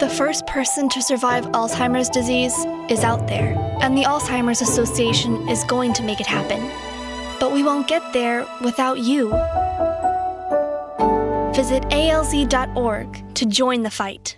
The first person to survive Alzheimer's disease is out there, and the Alzheimer's Association is going to make it happen. But we won't get there without you. Visit alz.org to join the fight.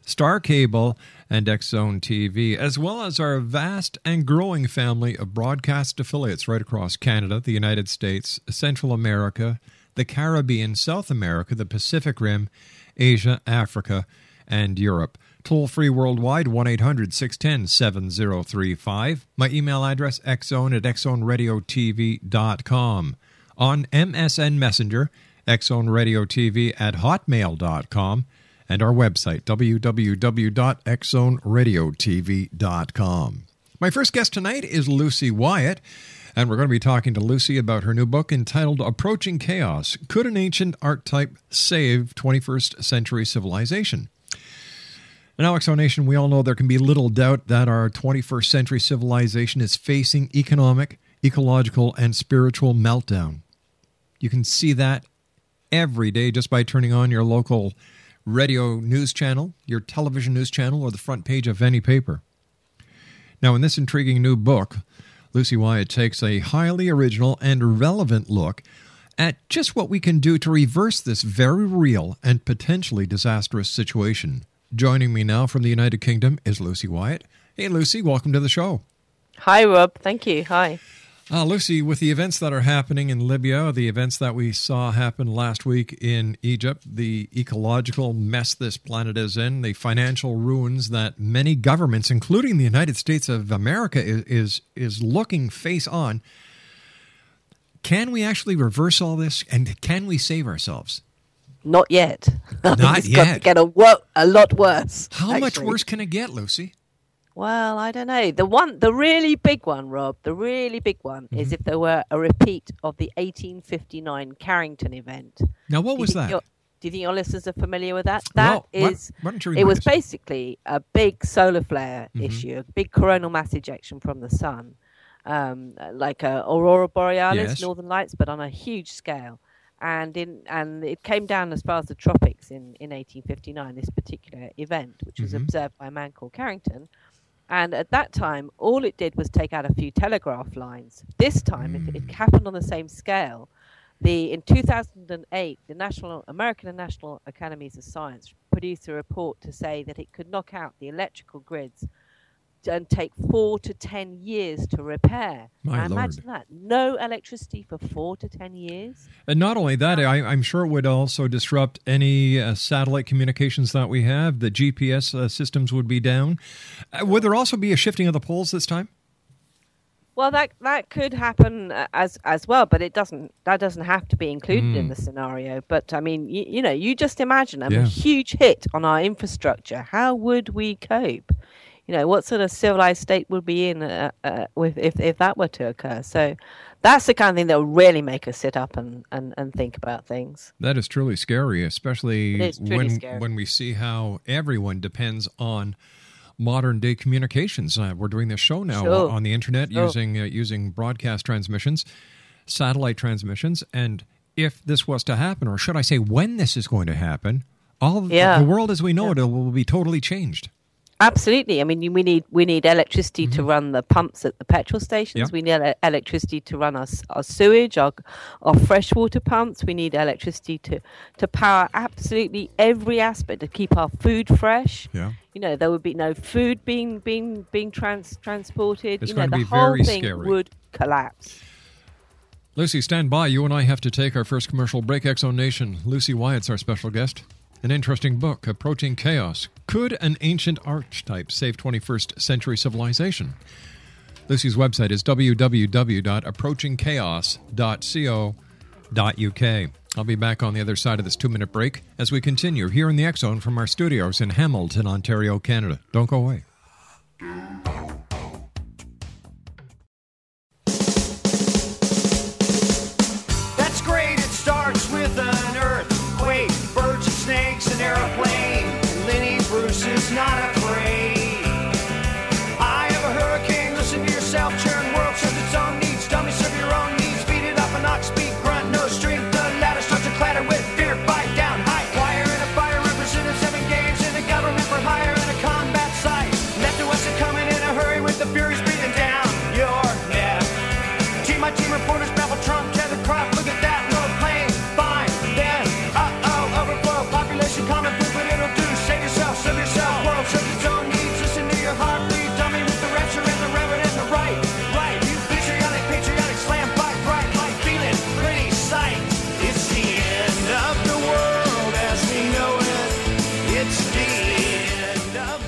Star Cable, and Zone TV, as well as our vast and growing family of broadcast affiliates right across Canada, the United States, Central America, the Caribbean, South America, the Pacific Rim, Asia, Africa, and Europe. Toll free worldwide, 1 800 610 7035. My email address, xzone at xzoneradiotv.com. On MSN Messenger, xzoneradiotv at hotmail.com. And our website, www.xzoneradiotv.com. My first guest tonight is Lucy Wyatt, and we're going to be talking to Lucy about her new book entitled Approaching Chaos Could an Ancient Archetype Save 21st Century Civilization? Now, Exonation, we all know there can be little doubt that our 21st century civilization is facing economic, ecological, and spiritual meltdown. You can see that every day just by turning on your local radio news channel, your television news channel, or the front page of any paper. Now, in this intriguing new book, Lucy Wyatt takes a highly original and relevant look at just what we can do to reverse this very real and potentially disastrous situation. Joining me now from the United Kingdom is Lucy Wyatt. Hey, Lucy, welcome to the show. Hi, Rob. Thank you. Hi. Uh, Lucy, with the events that are happening in Libya, the events that we saw happen last week in Egypt, the ecological mess this planet is in, the financial ruins that many governments, including the United States of America, is is, is looking face on. Can we actually reverse all this, and can we save ourselves? Not yet. Not it's got to yet. get a, wo- a lot worse. How much worse can it get, Lucy? Well, I don't know. The one, the really big one, Rob, the really big one Mm-hmm. is if there were a repeat of the 1859 Carrington event. Now, what Do was that? Do you think your listeners are familiar with that? That Well, is, why you it was basically a big solar flare Mhm. issue, a big coronal mass ejection from the sun, um, like a aurora borealis, Yes. northern lights, but on a huge scale. And in and it came down as far as the tropics in, in 1859. This particular event, which was Mhm. observed by a man called Carrington, and at that time, all it did was take out a few telegraph lines. This time, it, it hmm. happened on the same scale. The in 2008, the National American and National Academies of Science produced a report to say that it could knock out the electrical grids and take four to ten years to repair. My imagine that no electricity for four to ten years. And not only that, I, I'm sure it would also disrupt any uh, satellite communications that we have. The GPS uh, systems would be down. Uh, would there also be a shifting of the poles this time? Well, that that could happen uh, as as well, but it doesn't. That doesn't have to be included in Mm. the scenario. But I mean, you, you know, you just imagine a Yeah. huge hit on our infrastructure. How would we cope? You know, what sort of civilized state would be in uh, uh, with if if that were to occur? So, that's the kind of thing that will really make us sit up and, and, and think about things. That is truly scary, especially truly when scary. when we see how everyone depends on modern day communications. Uh, we're doing this show now Sure. on the internet Sure. using uh, using broadcast transmissions, satellite transmissions, and if this was to happen, or should I say, when this is going to happen, all Yeah. the world as we know it will be totally changed. Absolutely. I mean, we need we need electricity to run the pumps at the petrol stations. Mm-hmm. Yeah. We need electricity to run our, our sewage, our our freshwater pumps. We need electricity to to power absolutely every aspect to keep our food fresh. Yeah. You know, there would be no food being being being trans transported. It's you know, the be whole very thing scary. would collapse. Lucy, stand by. You and I have to take our first commercial break. Exo Nation. Lucy Wyatt's our special guest. An interesting book, Approaching Chaos. Could an ancient archetype save 21st century civilization? Lucy's website is www.approachingchaos.co.uk. I'll be back on the other side of this two minute break as we continue here in the Zone from our studios in Hamilton, Ontario, Canada. Don't go away. That's great, it starts with an and snakes, an airplane. Lenny Bruce is not afraid.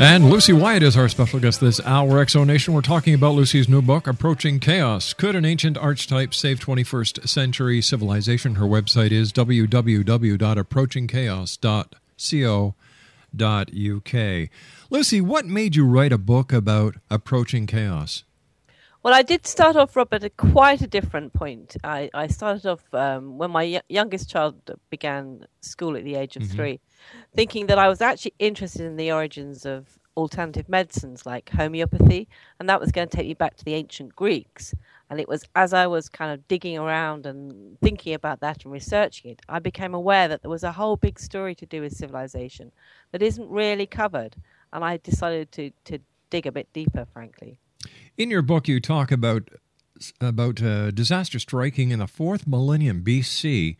And Lucy Wyatt is our special guest this hour, Exo Nation. We're talking about Lucy's new book, Approaching Chaos. Could an ancient archetype save 21st century civilization? Her website is www.approachingchaos.co.uk. Lucy, what made you write a book about approaching chaos? Well, I did start off, Rob, at a quite a different point. I, I started off um, when my y- youngest child began school at the age of Mhm. three, thinking that I was actually interested in the origins of alternative medicines like homeopathy, and that was going to take me back to the ancient Greeks. And it was as I was kind of digging around and thinking about that and researching it, I became aware that there was a whole big story to do with civilization that isn't really covered. And I decided to, to dig a bit deeper, frankly. In your book, you talk about about uh, disaster striking in the fourth millennium BC.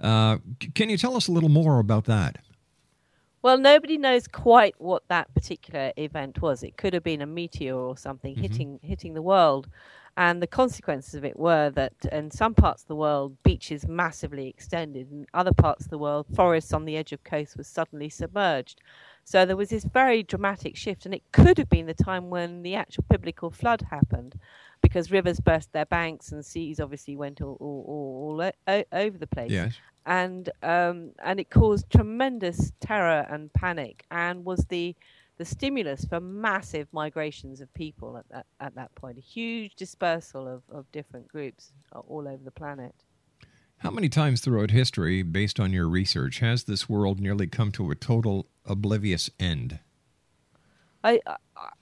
Uh, can you tell us a little more about that? Well, nobody knows quite what that particular event was. It could have been a meteor or something Mhm. hitting hitting the world, and the consequences of it were that in some parts of the world, beaches massively extended, and other parts of the world, forests on the edge of coast was suddenly submerged. So there was this very dramatic shift, and it could have been the time when the actual biblical flood happened, because rivers burst their banks and seas obviously went all all, all, all over the place Yes. and um, and it caused tremendous terror and panic, and was the the stimulus for massive migrations of people at that at that point, a huge dispersal of, of different groups uh, all over the planet. How many times throughout history, based on your research, has this world nearly come to a total oblivious end? I I-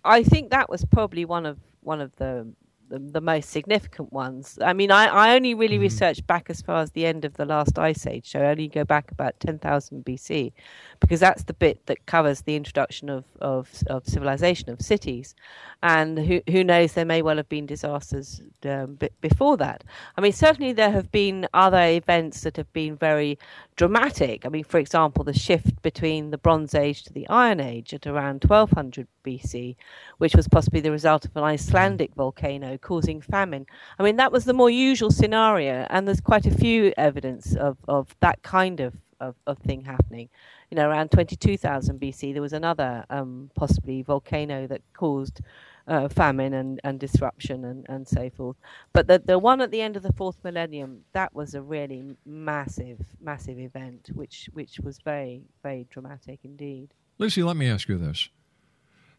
I think that was probably one of one of the the, the most significant ones. I mean, I, I only really researched back as far as the end of the last ice age, so I only go back about ten thousand BC, because that's the bit that covers the introduction of of, of civilization of cities, and who who knows there may well have been disasters um, b- before that. I mean, certainly there have been other events that have been very dramatic. I mean, for example, the shift between the Bronze Age to the Iron Age at around 1200 BC, which was possibly the result of an Icelandic volcano causing famine. I mean, that was the more usual scenario, and there's quite a few evidence of, of that kind of, of, of thing happening. You know, around 22,000 BC, there was another um, possibly volcano that caused uh, famine and, and disruption and, and so forth. But the, the one at the end of the fourth millennium, that was a really massive, massive event, which, which was very, very dramatic indeed. Lucy, let me ask you this.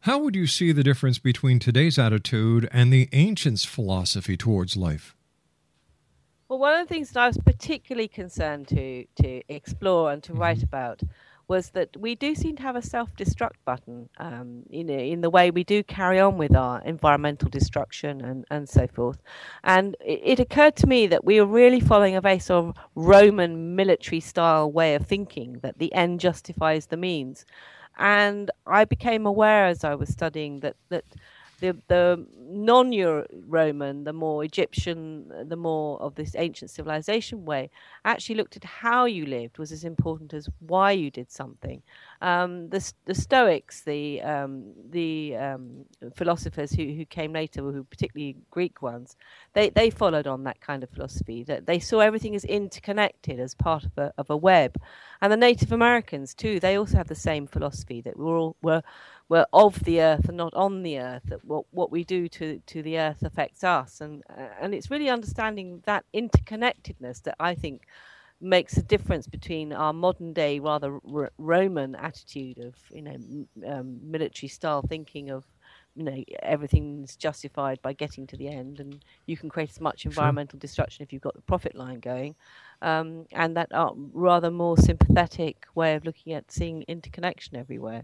How would you see the difference between today's attitude and the ancients' philosophy towards life? Well, one of the things that I was particularly concerned to to explore and to write about was that we do seem to have a self-destruct button, um, you know, in the way we do carry on with our environmental destruction and, and so forth. And it, it occurred to me that we are really following a very sort of Roman military-style way of thinking that the end justifies the means. And I became aware as I was studying that that the the non-Roman, the more Egyptian, the more of this ancient civilization way, actually looked at how you lived was as important as why you did something. Um, the the Stoics, the um, the um, philosophers who, who came later, who particularly Greek ones, they they followed on that kind of philosophy that they saw everything as interconnected as part of a of a web, and the Native Americans too. They also have the same philosophy that we're all we're we're of the earth and not on the earth. That what what we do to to the earth affects us, and and it's really understanding that interconnectedness that I think makes a difference between our modern day rather r- Roman attitude of you know m- um, military style thinking of you know everything's justified by getting to the end and you can create as much environmental destruction if you've got the profit line going. Um, and that uh, rather more sympathetic way of looking at seeing interconnection everywhere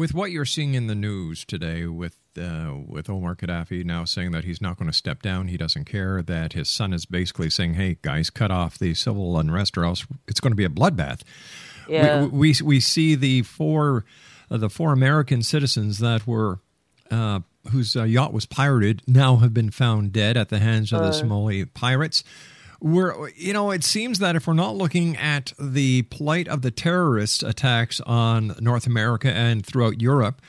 With what you're seeing in the news today, with uh, with Omar Gaddafi now saying that he's not going to step down, he doesn't care. That his son is basically saying, "Hey, guys, cut off the civil unrest, or else it's going to be a bloodbath." Yeah. We, we we see the four uh, the four American citizens that were uh, whose uh, yacht was pirated now have been found dead at the hands of the Somali pirates. We're, you know, it seems that if we're not looking at the plight of the terrorist attacks on North America and throughout Europe,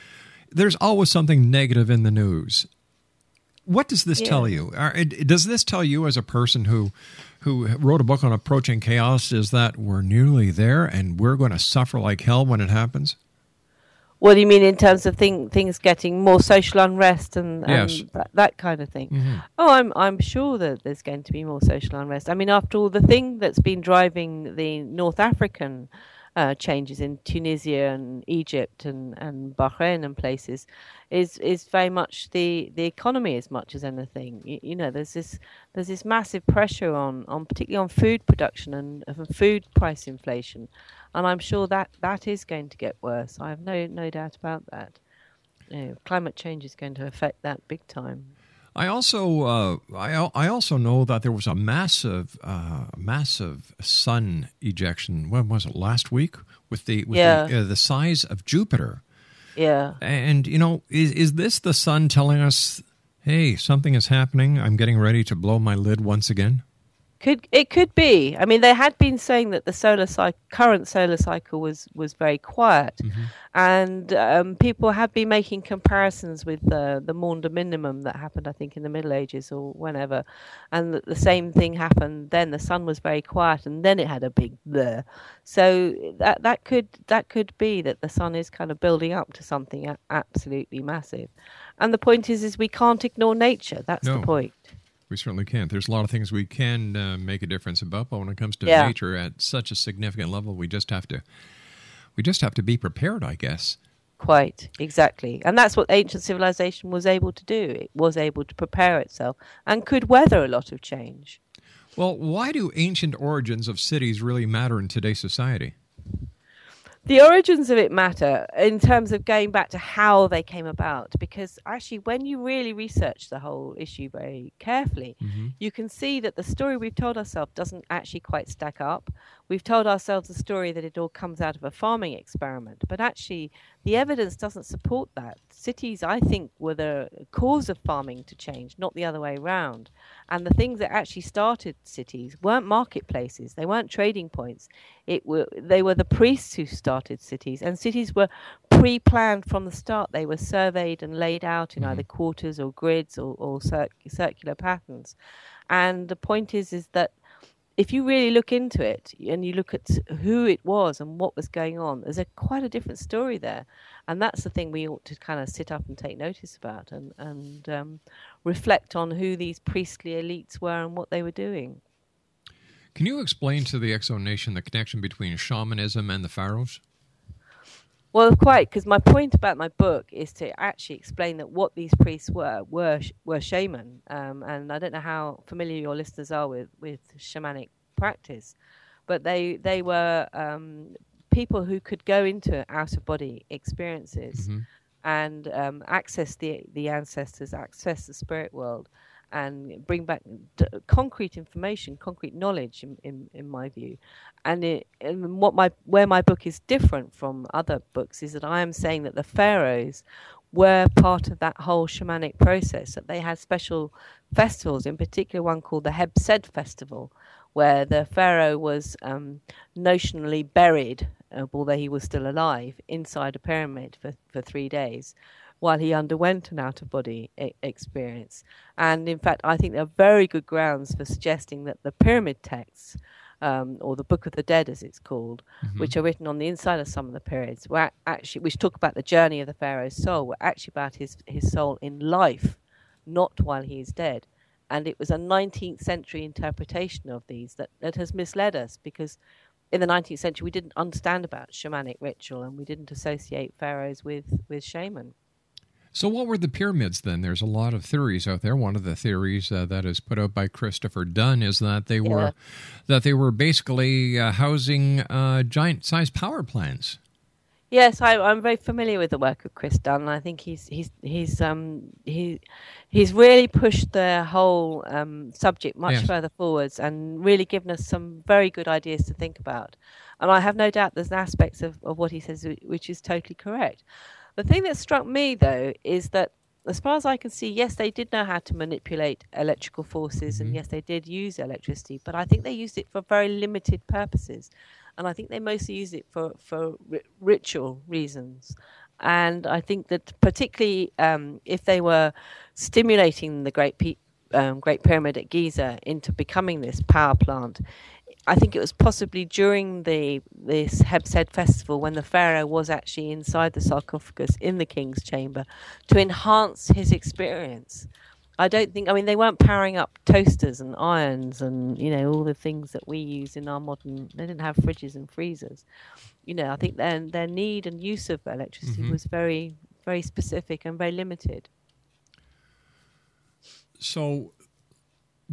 there's always something negative in the news. What does this tell you? Does this tell you, as a person who who wrote a book on approaching chaos, is that we're nearly there and we're going to suffer like hell when it happens? What do you mean in terms of thing, things getting more social unrest and, and Yes. that, that kind of thing? Oh, I'm I'm sure that there's going to be more social unrest. I mean, after all, the thing that's been driving the North African uh, changes in Tunisia and Egypt and, and Bahrain and places is is very much the, the economy as much as anything. You, you know, there's this there's this massive pressure on, on particularly on food production and, and food price inflation, and I'm sure that that is going to get worse. I have no no doubt about that. You know, climate change is going to affect that big time. I also uh, I, I also know that there was a massive uh, massive sun ejection. When was it? Last week with the with Yeah. the, uh, the size of Jupiter. Yeah. And you know, is is this the sun telling us, "Hey, something is happening. I'm getting ready to blow my lid once again"? Could it could be? I mean, they had been saying that the solar cycle, current solar cycle, was was very quiet, and um, people have been making comparisons with the the Maunder minimum that happened, I think, in the Middle Ages or whenever, and that the same thing happened then. The sun was very quiet, and then it had a big blur. So that that could that could be that the sun is kind of building up to something absolutely massive, and the point is, is we can't ignore nature. That's No. the point. We certainly can't. There's a lot of things we can uh, make a difference about, but when it comes to Yeah. nature at such a significant level, we just have to we just have to be prepared, I guess. Quite exactly, and that's what ancient civilization was able to do. It was able to prepare itself and could weather a lot of change. Well, why do ancient origins of cities really matter in today's society? The origins of it matter in terms of going back to how they came about because actually when you really research the whole issue very carefully Mm-hmm. you can see that the story we've told ourselves doesn't actually quite stack up we've told ourselves a story that it all comes out of a farming experiment but actually the evidence doesn't support that. Cities i think were the cause of farming to change not the other way around. And the things that actually started cities weren't marketplaces. They weren't trading points. It were they were the priests who started cities and cities were pre-planned from the start. They were surveyed and laid out in either mm-hmm. quarters or grids or, or cir- circular patterns. And the point is is that if you really look into it and you look at who it was and what was going on, there's a quite a different story there, and that's the thing we ought to kind of sit up and take notice about and and um, reflect on who these priestly elites were and what they were doing. Can you explain to the Exo Nation the connection between shamanism and the pharaohs? Well, quite, because my point about my book is to actually explain that what these priests were were were shaman, um, and I don't know how familiar your listeners are with with shamanic practice, but they they were um, people who could go into out of body experiences and um, access the the ancestors, access the spirit world, and bring back concrete information, concrete knowledge, in, in, in my view. And, it, and what my where my book is different from other books is that I am saying that the pharaohs were part of that whole shamanic process. That they had special festivals, in particular one called the Heb Sed Festival, where the pharaoh was um, notionally buried, uh, although he was still alive, inside a pyramid for, for three days while he underwent an out of body e- experience. And in fact, I think there are very good grounds for suggesting that the pyramid texts, um, or the Book of the Dead as it's called, which are written on the inside of some of the periods, were actually, which talk about the journey of the Pharaoh's soul, were actually about his, his soul in life, not while he is dead. And it was a 19th century interpretation of these that, that has misled us because in the 19th century we didn't understand about shamanic ritual and we didn't associate pharaohs with, with shaman. So, what were the pyramids then? There's a lot of theories out there. One of the theories uh, that is put out by Christopher Dunn is that they were that they were basically uh, housing uh, giant-sized power plants. Yes, I, I'm very familiar with the work of Chris Dunn. I think he's he's he's um he he's really pushed the whole um, subject much Yes. further forwards and really given us some very good ideas to think about. And I have no doubt there's aspects of, of what he says which is totally correct. The thing that struck me though is that as far as I can see, yes, they did know how to manipulate electrical forces, and yes, they did use electricity, but I think they used it for very limited purposes, and I think they mostly used it for for ri- ritual reasons. And I think that particularly um, if they were stimulating the Great Pe- um, Great Pyramid at Giza into becoming this power plant, I think it was possibly during the this Heb Sed festival when the pharaoh was actually inside the sarcophagus in the king's chamber to enhance his experience. I don't think I mean they weren't powering up toasters and irons and you know all the things that we use in our modern they didn't have fridges and freezers. You know, I think their their need and use of electricity was very very specific and very limited. So,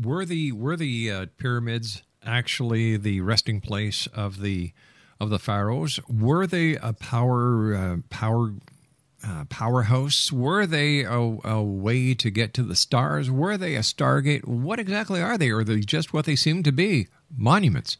were the were the uh, pyramids actually the resting place of the of the pharaohs? Were they a power uh, power uh, powerhouse? Were they a, a way to get to the stars? Were they a stargate? What exactly are they? Or are they just what they seem to be? Monuments.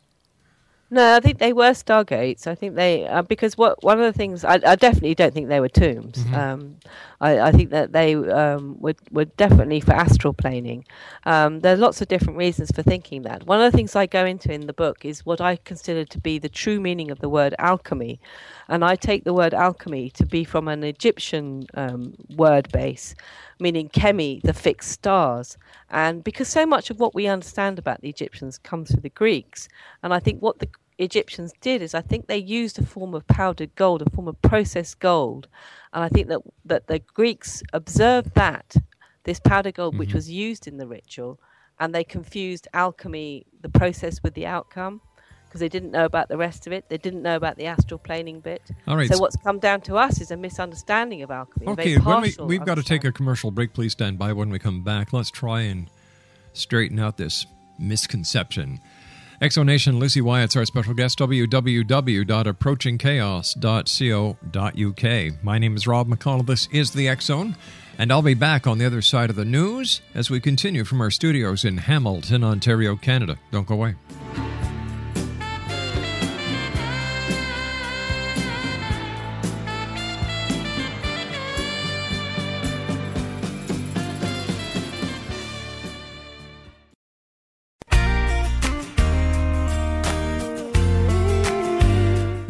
No, I think they were stargates. I think they uh, because what one of the things I, I definitely don't think they were tombs. Um, I, I think that they um, were were definitely for astral planing. Um, there are lots of different reasons for thinking that. One of the things I go into in the book is what I consider to be the true meaning of the word alchemy, and I take the word alchemy to be from an Egyptian um, word base meaning chemi, the fixed stars. And because so much of what we understand about the Egyptians comes through the Greeks, and I think what the Egyptians did is I think they used a form of powdered gold, a form of processed gold, and I think that that the Greeks observed that this powdered gold, which was used in the ritual, and they confused alchemy, the process, with the outcome. Because they didn't know about the rest of it, they didn't know about the astral planing bit. All right, So what's come down to us is a misunderstanding of alchemy. Okay, when we we've got to take a commercial break. Please stand by when we come back. Let's try and straighten out this misconception. Exonation, Lucy Wyatt's our special guest, www.approachingchaos.co.uk. My name is Rob McConnell. This is the X Zone, and I'll be back on the other side of the news as we continue from our studios in Hamilton, Ontario, Canada. Don't go away.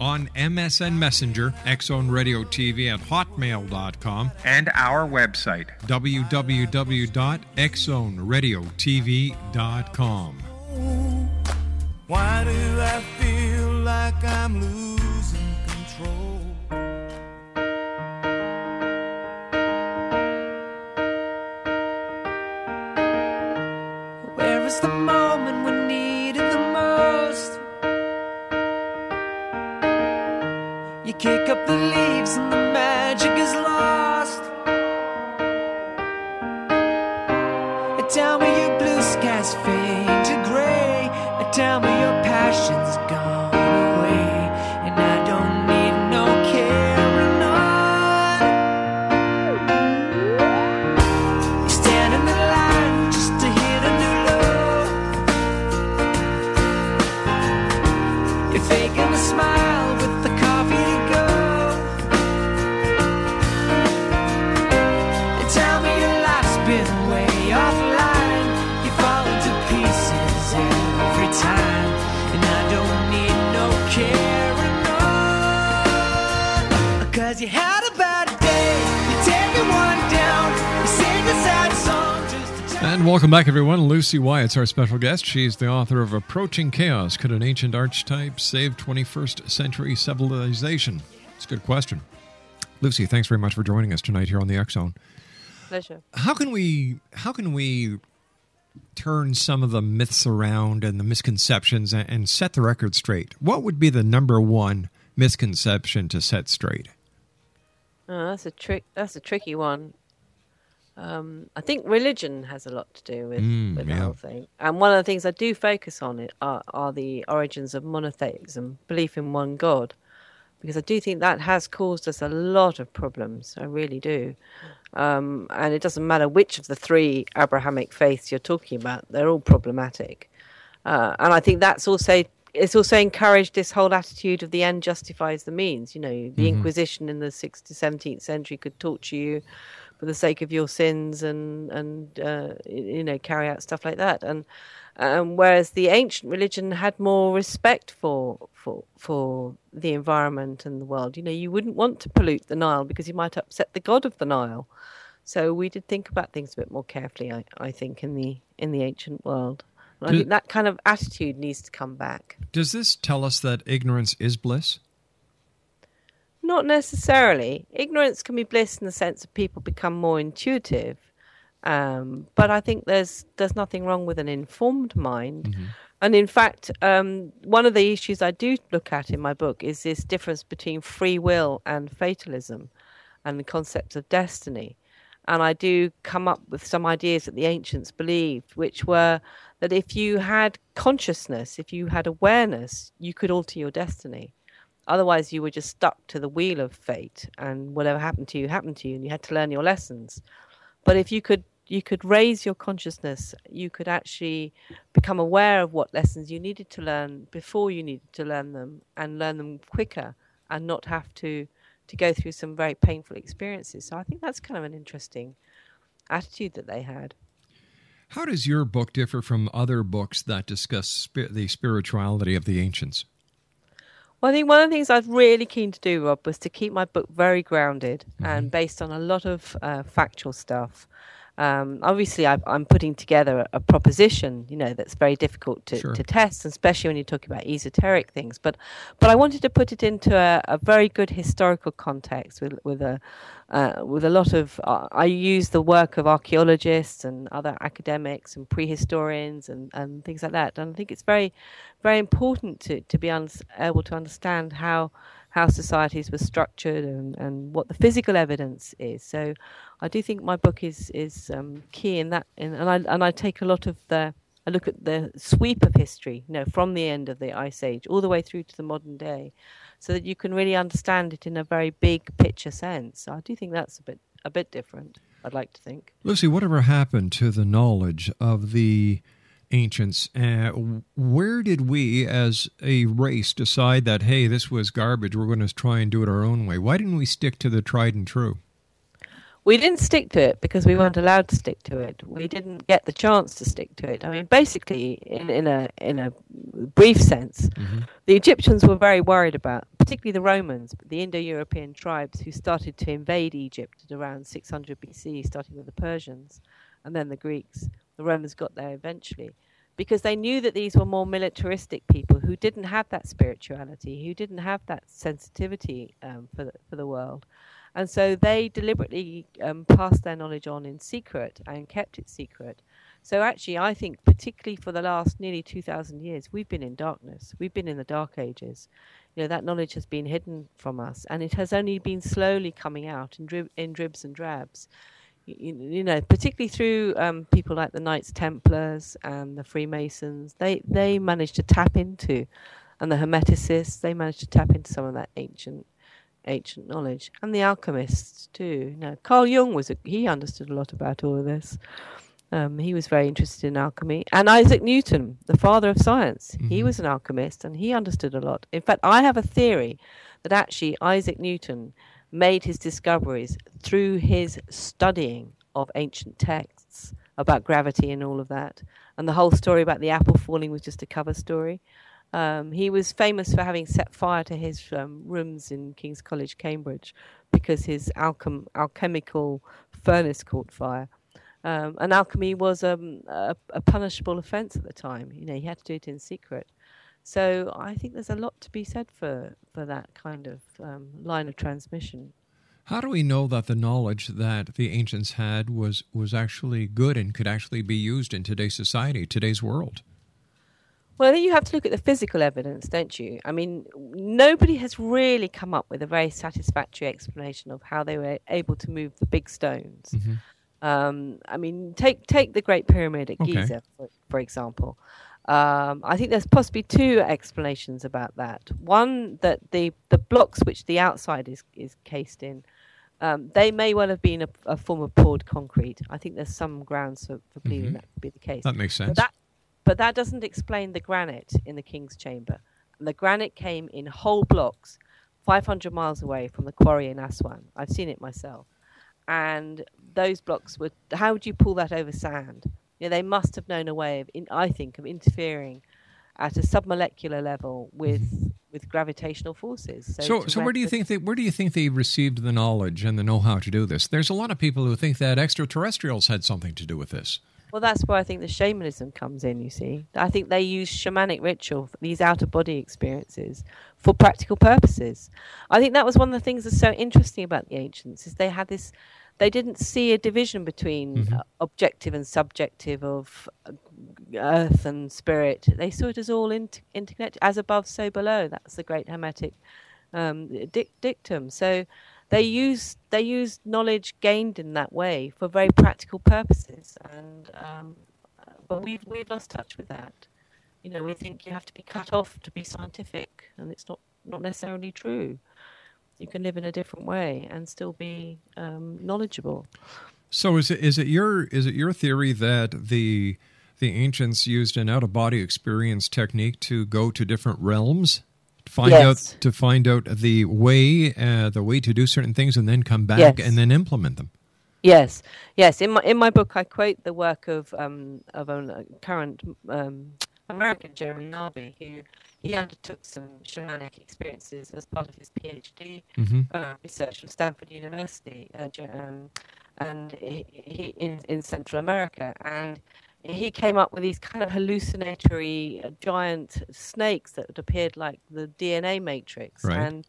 On MSN Messenger, Xzone Radio TV at hotmail.com, and our website, www.xzoneradiotv.com. Why do I feel like I'm losing control? Where is the welcome back, everyone. Lucy Wyatt's our special guest. She's the author of Approaching Chaos Could an Ancient Archetype Save 21st Century Civilization? It's a good question. Lucy, thanks very much for joining us tonight here on the X Zone. Pleasure. How can we how can we turn some of the myths around and the misconceptions and, and set the record straight? What would be the number one misconception to set straight? Oh, that's a trick. That's a tricky one. Um, I think religion has a lot to do with, Mm, with yeah. the whole thing. And one of the things I do focus on it are, are the origins of monotheism, belief in one God, because I do think that has caused us a lot of problems. I really do. Um, and it doesn't matter which of the three Abrahamic faiths you're talking about; they're all problematic. Uh, and I think that's also it's also encouraged this whole attitude of the end justifies the means. You know, the Inquisition in the 16th, to seventeenth century could torture you for the sake of your sins and and uh, you know carry out stuff like that. And um, whereas the ancient religion had more respect for for for the environment and the world. You know, you wouldn't want to pollute the Nile because you might upset the god of the Nile. So we did think about things a bit more carefully, I, I think, in the in the ancient world. And I think that kind of attitude needs to come back. Does this tell us that ignorance is bliss? Not necessarily. Ignorance can be bliss in the sense that people become more intuitive. Um, but I think there's there's nothing wrong with an informed mind. And in fact, um, one of the issues I do look at in my book is this difference between free will and fatalism and the concept of destiny. And I do come up with some ideas that the ancients believed, which were that if you had consciousness, if you had awareness, you could alter your destiny. Otherwise, you were just stuck to the wheel of fate, and whatever happened to you happened to you, and you had to learn your lessons. But if you could, you could raise your consciousness. You could actually become aware of what lessons you needed to learn before you needed to learn them, and learn them quicker, and not have to to go through some very painful experiences. So I think that's kind of an interesting attitude that they had. How does your book differ from other books that discuss the spirituality of the ancients? Well, I think one of the things I was really keen to do, Rob, was to keep my book very grounded and based on a lot of uh, factual stuff. Um, obviously, I, I'm putting together a, a proposition, you know, that's very difficult to, Sure. to test, especially when you're talking about esoteric things. But but I wanted to put it into a, a very good historical context with with a uh, with a lot of. Uh, I use the work of archaeologists and other academics and prehistorians and, and things like that. And I think it's very very important to to be un- able to understand how how societies were structured and, and what the physical evidence is. So I do think my book is is um, key in that, in, and I and I take a lot of the I look at the sweep of history, you know, from the end of the ice age all the way through to the modern day, so that you can really understand it in a very big picture sense. So I do think that's a bit a bit different. I'd like to think. Lucy, whatever happened to the knowledge of the ancients? Uh, where did we, as a race, decide that hey, this was garbage? We're going to try and do it our own way. Why didn't we stick to the tried and true? We didn't stick to it because we weren't allowed to stick to it. We didn't get the chance to stick to it. I mean, basically, in, in a in a brief sense, the Egyptians were very worried about, particularly the Romans, but the Indo-European tribes who started to invade Egypt at around 600 BC, starting with the Persians, and then the Greeks. The Romans got there eventually, because they knew that these were more militaristic people who didn't have that spirituality, who didn't have that sensitivity um, for the, for the world. And so they deliberately um, passed their knowledge on in secret and kept it secret. So actually, I think, particularly for the last nearly 2,000 years, we've been in darkness. We've been in the dark ages. You know, that knowledge has been hidden from us, and it has only been slowly coming out in, drib- in dribs and drabs. You, you know, particularly through um, people like the Knights Templars and the Freemasons, they, they managed to tap into, and the Hermeticists, they managed to tap into some of that ancient ancient knowledge, and the alchemists too. You know, Carl Jung was a, he understood a lot about all of this. Um, he was very interested in alchemy, and Isaac Newton, the father of science, he was an alchemist, and he understood a lot. In fact, I have a theory that actually Isaac Newton made his discoveries through his studying of ancient texts about gravity and all of that, and the whole story about the apple falling was just a cover story. Um, he was famous for having set fire to his um, rooms in King's College, Cambridge, because his alchem- alchemical furnace caught fire. Um, and alchemy was um, a, a punishable offence at the time. You know, he had to do it in secret. So I think there's a lot to be said for for that kind of um, line of transmission. How do we know that the knowledge that the ancients had was was actually good and could actually be used in today's society, today's world? Well, then you have to look at the physical evidence, don't you? I mean, nobody has really come up with a very satisfactory explanation of how they were able to move the big stones. Um, I mean, take take the Great Pyramid at Okay. Giza, for, for example. Um, I think there's possibly two explanations about that. One that the the blocks which the outside is is cased in, um, they may well have been a, a form of poured concrete. I think there's some grounds for, for believing Mhm. that could be the case. That makes But sense. that but that doesn't explain the granite in the king's chamber. And the granite came in whole blocks, 500 miles away from the quarry in Aswan. I've seen it myself. And those blocks were. How would you pull that over sand? You know, they must have known a way of, in, I think, of interfering at a submolecular level with mm-hmm. with gravitational forces. So, So, so where do you think they where do you think they received the knowledge and the know how to do this? There's a lot of people who think that extraterrestrials had something to do with this. Well, that's where I think the shamanism comes in, you see. I think they use shamanic ritual, these out of body experiences, for practical purposes. I think that was one of the things that's so interesting about the ancients is they had this they didn't see a division between uh, objective and subjective of uh, earth and spirit. They saw it as all inter- interconnected, as above, so below. That's the great Hermetic um, dic- dictum. So they use they use knowledge gained in that way for very practical purposes, and um, but we've we've lost touch with that. You know, we think you have to be cut off to be scientific, and it's not not necessarily true. You can live in a different way and still be um, knowledgeable. So is it is it your is it your theory that the the ancients used an out of body experience technique to go to different realms, to find Yes. out to find out the way uh, the way to do certain things, and then come back Yes. and then implement them? Yes, yes. In my in my book, I quote the work of um, of a current um, American Jeremy Narby, who he undertook some shamanic experiences as part of his PhD Mhm. uh, research from Stanford University. Uh, um, and he, he in in Central America, and he came up with these kind of hallucinatory uh, giant snakes that appeared like the DNA matrix, Right. and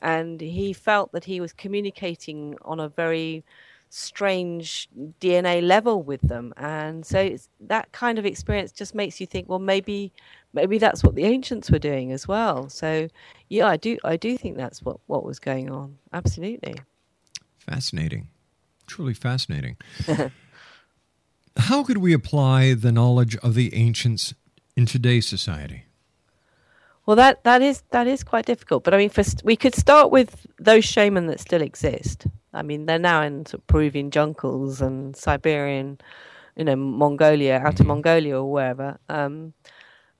and he felt that he was communicating on a very strange DNA level with them, and so it's, that kind of experience just makes you think, well, maybe maybe that's what the ancients were doing as well. So yeah, I do I do think that's what what was going on. Absolutely. Fascinating. Truly fascinating. How could we apply the knowledge of the ancients in today's society? Well, that that is that is quite difficult. But I mean, first we could start with those shaman that still exist. I mean, they're now in sort of Peruvian jungles and Siberian, you know, Mongolia, out of Mongolia or wherever. Um,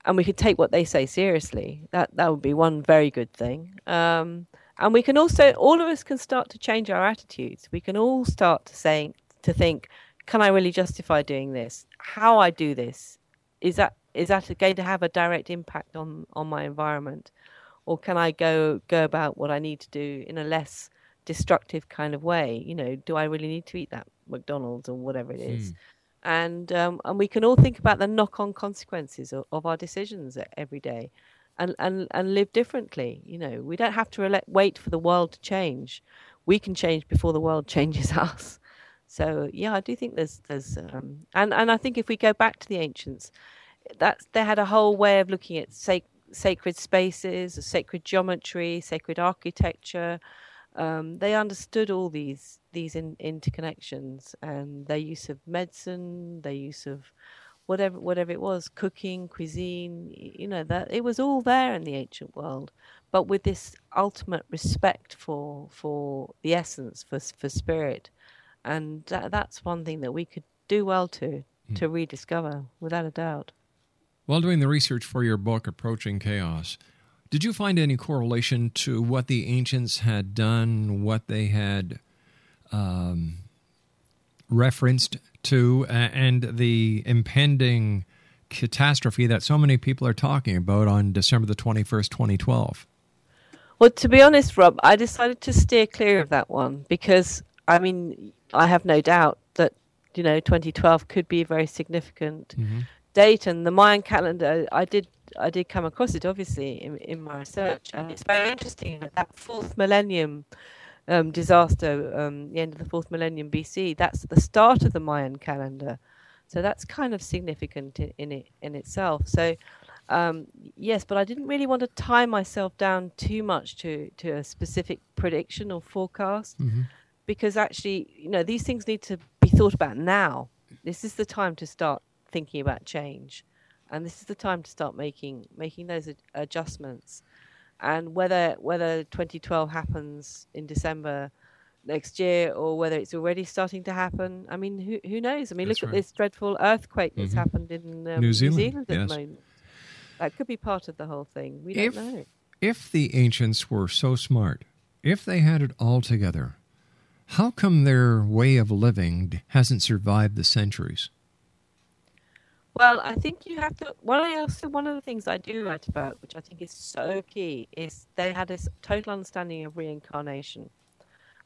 and we could take what they say seriously. That that would be one very good thing. Um, and we can also, all of us can start to change our attitudes. We can all start to saying to think, can I really justify doing this? How I do this is that is that going to have a direct impact on on my environment, or can I go go about what I need to do in a less destructive kind of way? You know, do I really need to eat that McDonald's or whatever it is? And um, and we can all think about the knock-on consequences of, of our decisions every day, and, and and live differently. You know, we don't have to wait for the world to change. We can change before the world changes us. So yeah, I do think there's there's um, and and I think if we go back to the ancients, that's they had a whole way of looking at sac- sacred spaces, sacred geometry, sacred architecture. Um, they understood all these these in, interconnections and their use of medicine, their use of whatever whatever it was, cooking, cuisine, you know that it was all there in the ancient world, but with this ultimate respect for for the essence, for for spirit, and that, that's one thing that we could do well to hmm. to rediscover without a doubt. While doing the research for your book, Approaching Chaos, did you find any correlation to what the ancients had done, what they had um, referenced to, and the impending catastrophe that so many people are talking about on December the 21st, 2012? Well, to be honest, Rob, I decided to steer clear of that one because, I mean, I have no doubt that, you know, 2012 could be a very significant date. And the Mayan calendar, I did. I did come across it obviously in, in my research, and it's very interesting that that fourth millennium um, disaster, um, the end of the fourth millennium BC, that's the start of the Mayan calendar. So that's kind of significant in, in it in itself. So um, yes, but I didn't really want to tie myself down too much to to a specific prediction or forecast because actually, you know, these things need to be thought about now. This is the time to start thinking about change, and this is the time to start making making those ad- adjustments. And whether whether 2012 happens in December next year or whether it's already starting to happen, I mean, who who knows? I mean, That's look right. at this dreadful earthquake that's Mhm. happened in um, New Zealand, at yes. the moment. That could be part of the whole thing. We If- don't know. If the ancients were so smart, if they had it all together, how come their way of living hasn't survived the centuries? Well, I think you have to. One of the, also one of the things I do write about, which I think is so key, is they had this total understanding of reincarnation,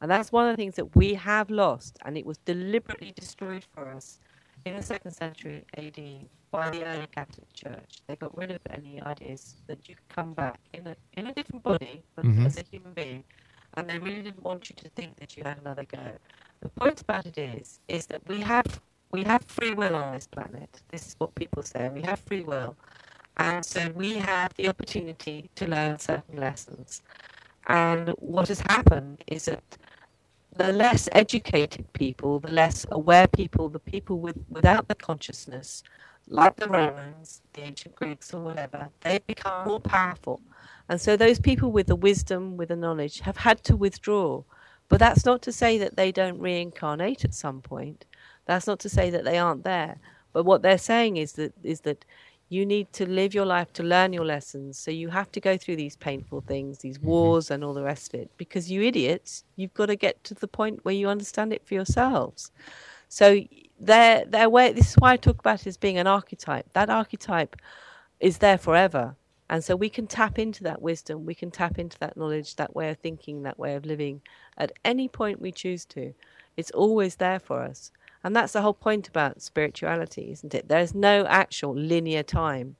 and that's one of the things that we have lost, and it was deliberately destroyed for us in the second century AD by the early Catholic Church. They got rid of any ideas that you could come back in a in a different body, but Mhm. as a human being, and they really didn't want you to think that you had another go. The point about it is, is that we have we have free will on this planet. This is what people say. We have free will, and so we have the opportunity to learn certain lessons. And what has happened is that the less educated people, the less aware people, the people with without the consciousness, like the Romans, the ancient Greeks, or whatever, they've become more powerful. And so those people with the wisdom, with the knowledge, have had to withdraw. But that's not to say that they don't reincarnate at some point. That's not to say that they aren't there. But what they're saying is that is that you need to live your life to learn your lessons. So you have to go through these painful things, these mm-hmm. wars and all the rest of it. Because you idiots, you've got to get to the point where you understand it for yourselves. So their their way this is why I talk about it as being an archetype. That archetype is there forever. And so we can tap into that wisdom, we can tap into that knowledge, that way of thinking, that way of living at any point we choose to. It's always there for us. And that's the whole point about spirituality, isn't it? There's no actual linear time.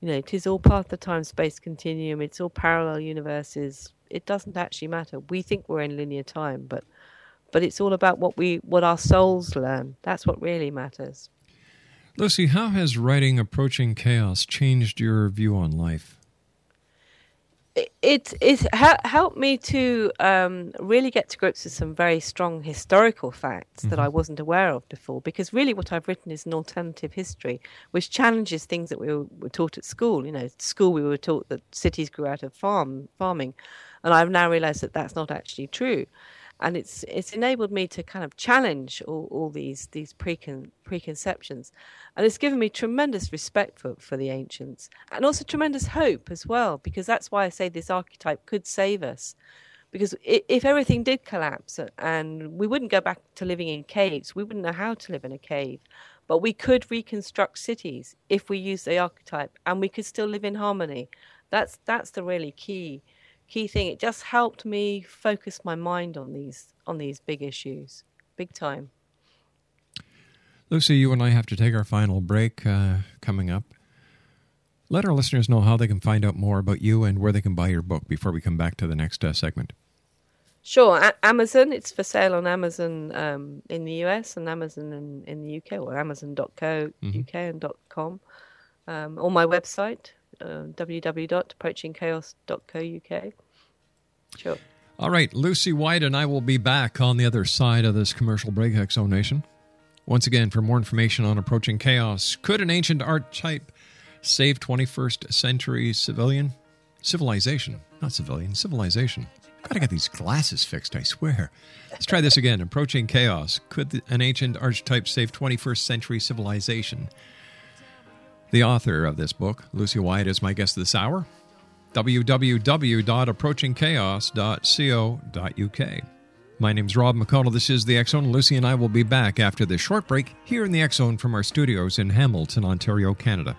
You know, it is all part of the time space continuum, it's all parallel universes. It doesn't actually matter. We think we're in linear time, but but it's all about what we what our souls learn. That's what really matters. Lucy, how has writing Approaching Chaos changed your view on life? It it ha- helped me to um, really get to grips with some very strong historical facts mm-hmm. that I wasn't aware of before. Because really, what I've written is an alternative history, which challenges things that we were, were taught at school. You know, at school we were taught that cities grew out of farm farming, and I've now realised that that's not actually true and it's it's enabled me to kind of challenge all, all these these precon, preconceptions. And it's given me tremendous respect for, for the ancients and also tremendous hope as well because that's why i say this archetype could save us. Because if everything did collapse uh, and we wouldn't go back to living in caves we wouldn't know how to live in a cave but we could reconstruct cities if we use the archetype and we could still live in harmony. That's that's the really key key thing. It just helped me focus my mind on these on these big issues, big time. Lucy, you and I have to take our final break uh, coming up. Let our listeners know how they can find out more about you and where they can buy your book before we come back to the next uh, segment. Sure, A- Amazon. It's for sale on Amazon um, in the US and Amazon in, in the UK, or Amazon.co mm-hmm. UK and .com. Um, on my website, uh, www.approachingchaos.co.uk. Sure. All right, Lucy Wyatt and I will be back on the other side of this commercial break, X Zone Nation. Once again, for more information on approaching chaos, could an ancient archetype save 21st century civilian civilization? Not civilian, civilization. Gotta get these glasses fixed, I swear. Let's try this again. Approaching chaos. Could an ancient archetype save 21st century civilization? The author of this book, Lucy Wyatt, is my guest this hour. www.approachingchaos.co.uk. My name's Rob McConnell. This is the Zone. Lucy and I will be back after this short break here in the Zone from our studios in Hamilton, Ontario, Canada.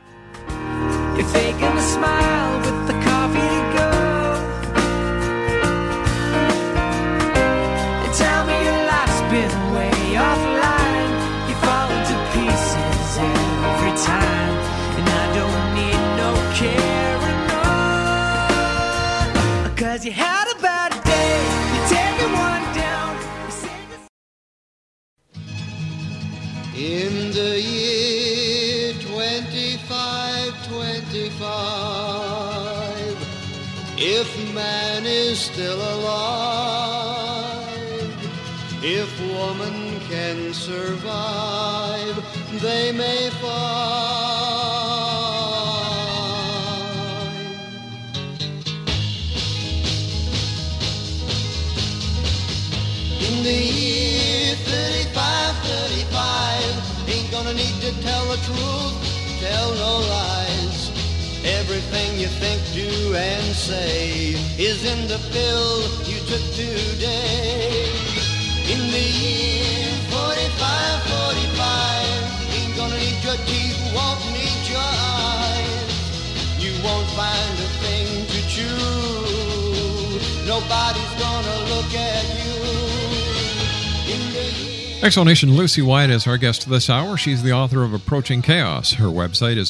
Is still alive, if woman can survive, they may find. In the year 35, 35, ain't gonna need to tell the truth, tell no lies. Everything you think, do, and say is in the pill you took today. In the year 45, 45, ain't gonna need your teeth, won't need your eyes. You won't find a thing to chew. Nobody's gonna look at you. Lucy Wyatt is our guest this hour. She's the author of Approaching Chaos. Her website is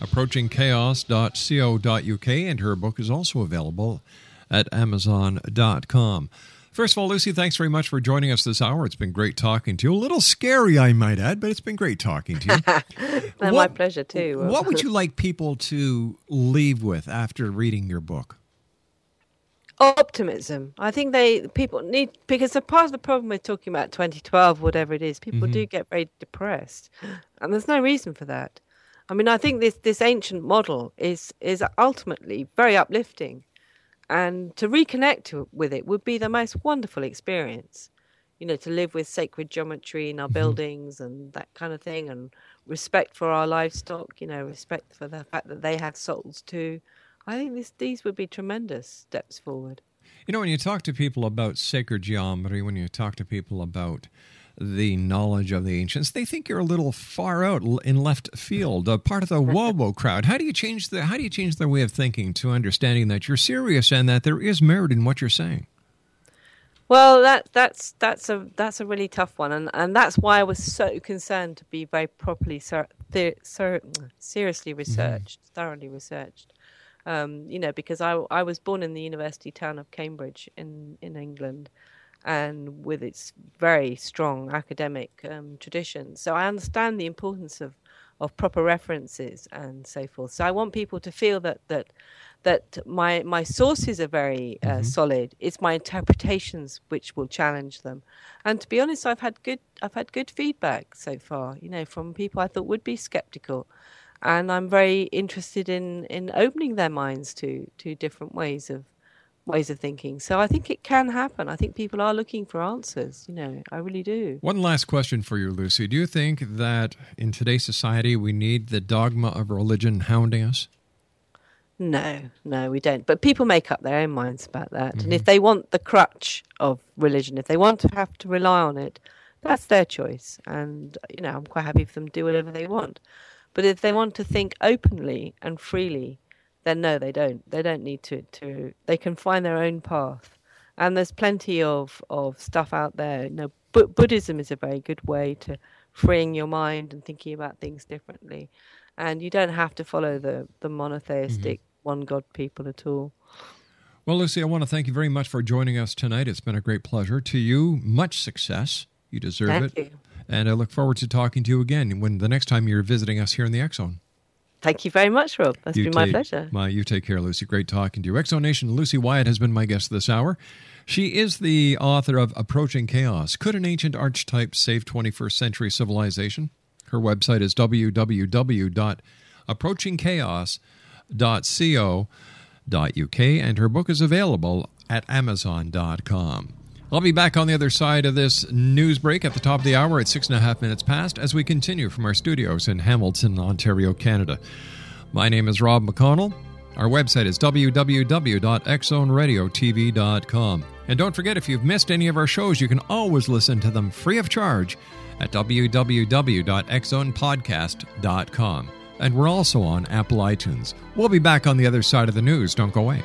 www.approachingchaos.co.uk, and her book is also available at amazon.com. First of all, Lucy, thanks very much for joining us this hour. It's been great talking to you. A little scary, I might add, but it's been great talking to you. my pleasure too. what would you like people to leave with after reading your book? optimism. I think they people need because a part of the problem with talking about 2012, whatever it is, people mm-hmm. do get very depressed, and there's no reason for that. I mean, I think this this ancient model is is ultimately very uplifting, and to reconnect with it would be the most wonderful experience. You know, to live with sacred geometry in our mm-hmm. buildings and that kind of thing, and respect for our livestock. You know, respect for the fact that they have souls too. I think this these would be tremendous steps forward. You know, when you talk to people about sacred geometry, when you talk to people about the knowledge of the ancients, they think you're a little far out in left field, a part of the wobo crowd. How do you change the How do you change their way of thinking to understanding that you're serious and that there is merit in what you're saying? Well, that that's that's a that's a really tough one, and and that's why I was so concerned to be very properly ser- the, ser- seriously researched, thoroughly researched. Um, you know, because I I was born in the university town of Cambridge in in England, and with its very strong academic um, tradition, so I understand the importance of of proper references and so forth. So I want people to feel that that that my my sources are very uh, solid. It's my interpretations which will challenge them. And to be honest, I've had good I've had good feedback so far. You know, from people I thought would be skeptical, and I'm very interested in in opening their minds to to different ways of ways of thinking. So I think it can happen. I think people are looking for answers. You know, I really do. One last question for you, Lucy. Do you think that in today's society we need the dogma of religion hounding us? No, no, we don't. But people make up their own minds about that. And if mm-hmm. they want the crutch of religion, if they want to have to rely on it, that's their choice. And, you know, I'm quite happy for them to do whatever they want. But if they want to think openly and freely, then no, they don't. They don't need to. to they can find their own path. And there's plenty of, of stuff out there. You know, Bu- Buddhism is a very good way to freeing your mind and thinking about things differently. And you don't have to follow the, the monotheistic mm-hmm. one God people at all. Well, Lucy, I want to thank you very much for joining us tonight. It's been a great pleasure. To you, much success. You deserve Thank it. you. And I look forward to talking to you again when the next time you're visiting us here in the Zone. Thank you very much, Rob. That's You been my pleasure. My, you take care, Lucy. Great talking to you. X Zone Nation, Lucy Wyatt has been my guest this hour. She is the author of Approaching Chaos Could an Ancient Archetype Save 21st Century Civilization? Her website is www.approachingchaos.co.uk, and her book is available at amazon.com. I'll be back on the other side of this news break at the top of the hour at six and a half minutes past as we continue from our studios in Hamilton, Ontario, Canada. My name is Rob McConnell. Our website is www.xzoneradiotv.com. And don't forget, if you've missed any of our shows, you can always listen to them free of charge at www.xzonepodcast.com. And we're also on Apple iTunes. We'll be back on the other side of the news. Don't go away.